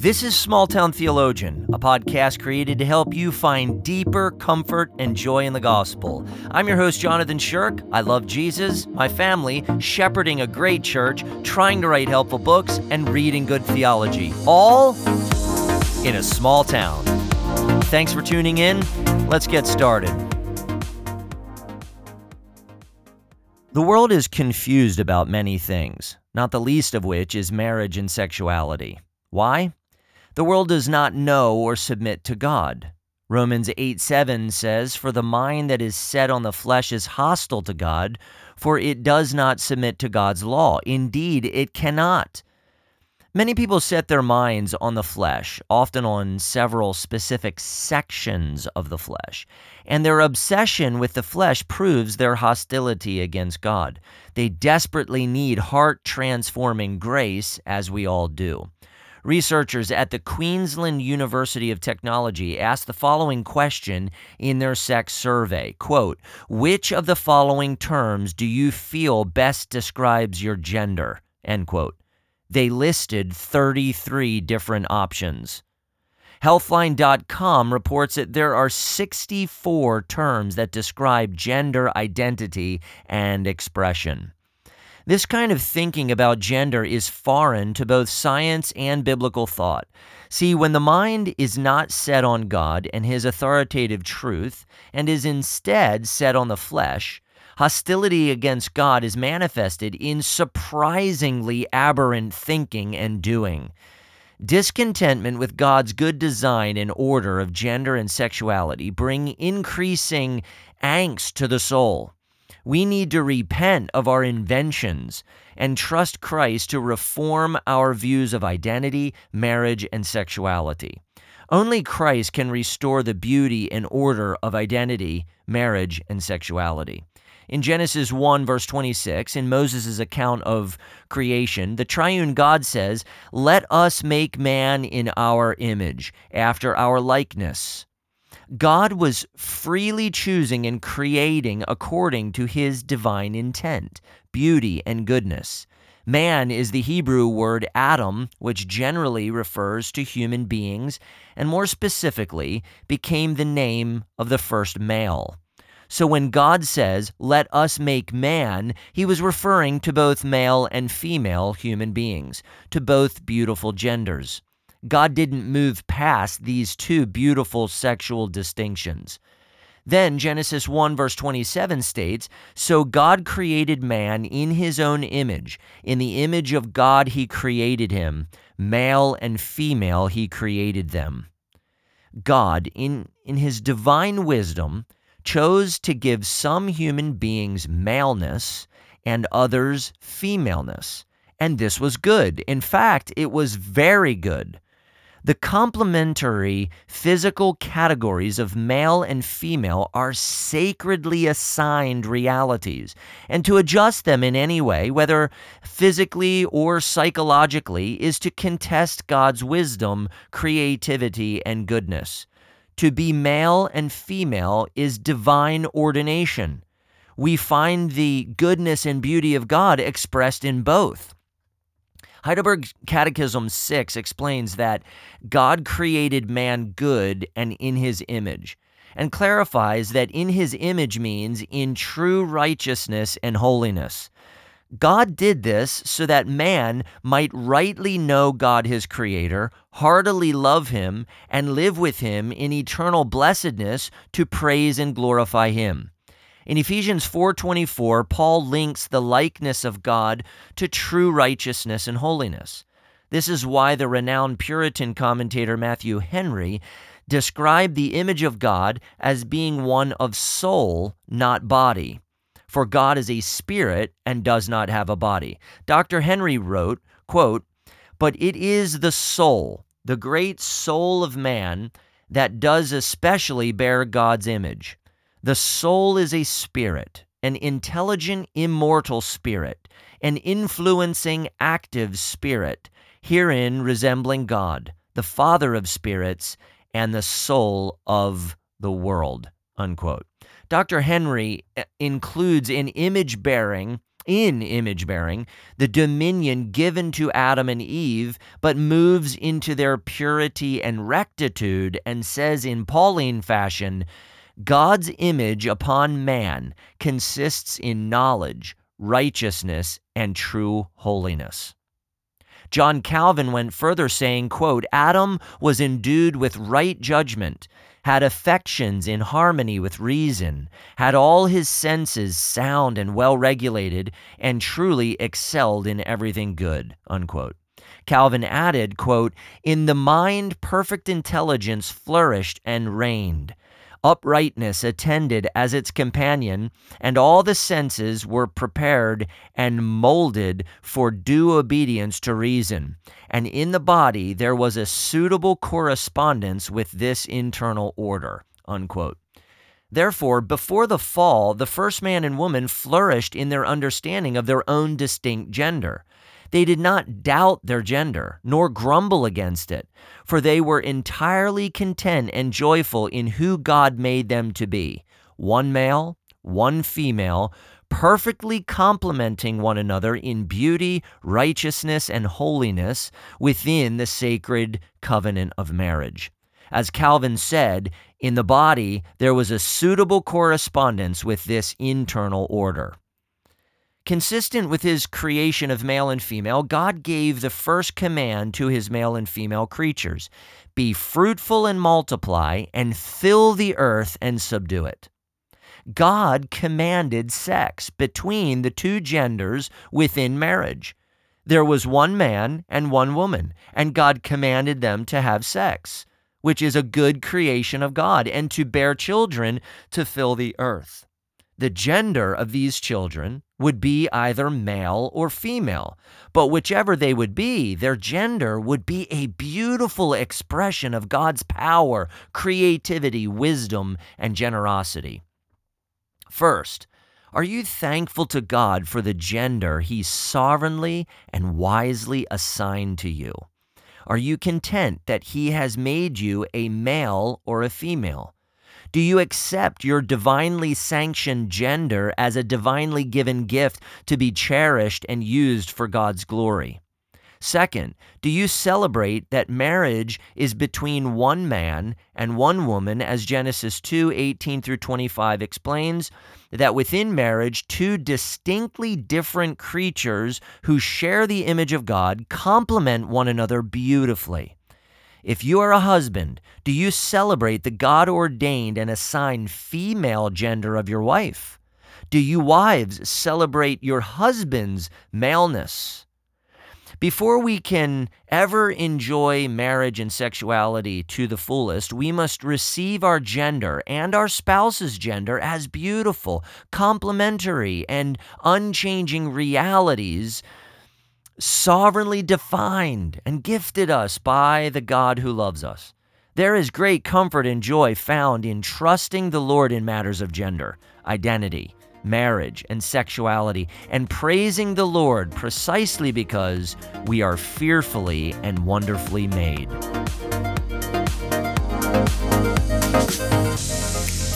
This is Small Town Theologian, a podcast created to help you find deeper comfort and joy in the gospel. I'm your host, Jonathan Shirk. I love Jesus, my family, shepherding a great church, trying to write helpful books, and reading good theology. All in a small town. Thanks for tuning in. Let's get started. The world is confused about many things, not the least of which is marriage and sexuality. Why? The world does not know or submit to God. Romans 8 7 says, For the mind that is set on the flesh is hostile to God, for it does not submit to God's law. Indeed, it cannot. Many people set their minds on the flesh, often on several specific sections of the flesh, and their obsession with the flesh proves their hostility against God. They desperately need heart transforming grace, as we all do. Researchers at the Queensland University of Technology asked the following question in their sex survey quote, Which of the following terms do you feel best describes your gender? End quote they listed 33 different options. Healthline.com reports that there are 64 terms that describe gender identity and expression. This kind of thinking about gender is foreign to both science and biblical thought. See, when the mind is not set on God and His authoritative truth, and is instead set on the flesh, Hostility against God is manifested in surprisingly aberrant thinking and doing. Discontentment with God's good design and order of gender and sexuality bring increasing angst to the soul. We need to repent of our inventions and trust Christ to reform our views of identity, marriage, and sexuality. Only Christ can restore the beauty and order of identity, marriage, and sexuality. In Genesis 1, verse 26, in Moses' account of creation, the triune God says, Let us make man in our image, after our likeness. God was freely choosing and creating according to his divine intent, beauty, and goodness. Man is the Hebrew word Adam, which generally refers to human beings, and more specifically, became the name of the first male. So when God says, let us make man, he was referring to both male and female human beings, to both beautiful genders. God didn't move past these two beautiful sexual distinctions. Then Genesis 1, verse 27 states So God created man in his own image. In the image of God he created him. Male and female he created them. God, in, in his divine wisdom, chose to give some human beings maleness and others femaleness. And this was good. In fact, it was very good. The complementary physical categories of male and female are sacredly assigned realities, and to adjust them in any way, whether physically or psychologically, is to contest God's wisdom, creativity, and goodness. To be male and female is divine ordination. We find the goodness and beauty of God expressed in both. Heidelberg Catechism 6 explains that God created man good and in his image, and clarifies that in his image means in true righteousness and holiness. God did this so that man might rightly know God his creator, heartily love him, and live with him in eternal blessedness to praise and glorify him. In Ephesians 4:24, Paul links the likeness of God to true righteousness and holiness. This is why the renowned Puritan commentator Matthew Henry described the image of God as being one of soul, not body for God is a spirit and does not have a body. Dr. Henry wrote, quote, But it is the soul, the great soul of man, that does especially bear God's image. The soul is a spirit, an intelligent, immortal spirit, an influencing, active spirit, herein resembling God, the Father of spirits, and the soul of the world. Unquote. Dr. Henry uh, includes in image bearing in image bearing, the dominion given to Adam and Eve, but moves into their purity and rectitude and says in Pauline fashion, God's image upon man consists in knowledge, righteousness, and true holiness. John Calvin went further saying, quote, Adam was endued with right judgment, had affections in harmony with reason, had all his senses sound and well regulated, and truly excelled in everything good, unquote. Calvin added, quote, In the mind perfect intelligence flourished and reigned uprightness attended as its companion, and all the senses were prepared and molded for due obedience to reason. And in the body there was a suitable correspondence with this internal order. Unquote. Therefore, before the fall, the first man and woman flourished in their understanding of their own distinct gender. They did not doubt their gender, nor grumble against it, for they were entirely content and joyful in who God made them to be one male, one female, perfectly complementing one another in beauty, righteousness, and holiness within the sacred covenant of marriage. As Calvin said, in the body there was a suitable correspondence with this internal order. Consistent with his creation of male and female, God gave the first command to his male and female creatures Be fruitful and multiply, and fill the earth and subdue it. God commanded sex between the two genders within marriage. There was one man and one woman, and God commanded them to have sex, which is a good creation of God, and to bear children to fill the earth. The gender of these children would be either male or female. But whichever they would be, their gender would be a beautiful expression of God's power, creativity, wisdom, and generosity. First, are you thankful to God for the gender He sovereignly and wisely assigned to you? Are you content that He has made you a male or a female? Do you accept your divinely sanctioned gender as a divinely given gift to be cherished and used for God's glory? Second, do you celebrate that marriage is between one man and one woman, as Genesis 2 18 through 25 explains? That within marriage, two distinctly different creatures who share the image of God complement one another beautifully. If you are a husband, do you celebrate the God ordained and assigned female gender of your wife? Do you wives celebrate your husband's maleness? Before we can ever enjoy marriage and sexuality to the fullest, we must receive our gender and our spouse's gender as beautiful, complementary, and unchanging realities sovereignly defined and gifted us by the God who loves us. There is great comfort and joy found in trusting the Lord in matters of gender, identity, marriage, and sexuality, and praising the Lord precisely because we are fearfully and wonderfully made.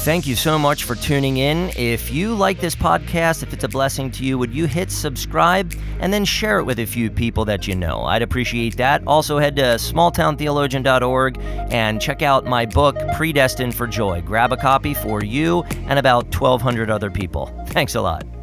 Thank you so much for tuning in. If you like this podcast, if it's a blessing to you, would you hit subscribe and then share it with a few people that you know? I'd appreciate that. Also, head to smalltowntheologian.org and check out my book, Predestined for Joy. Grab a copy for you and about 1,200 other people. Thanks a lot.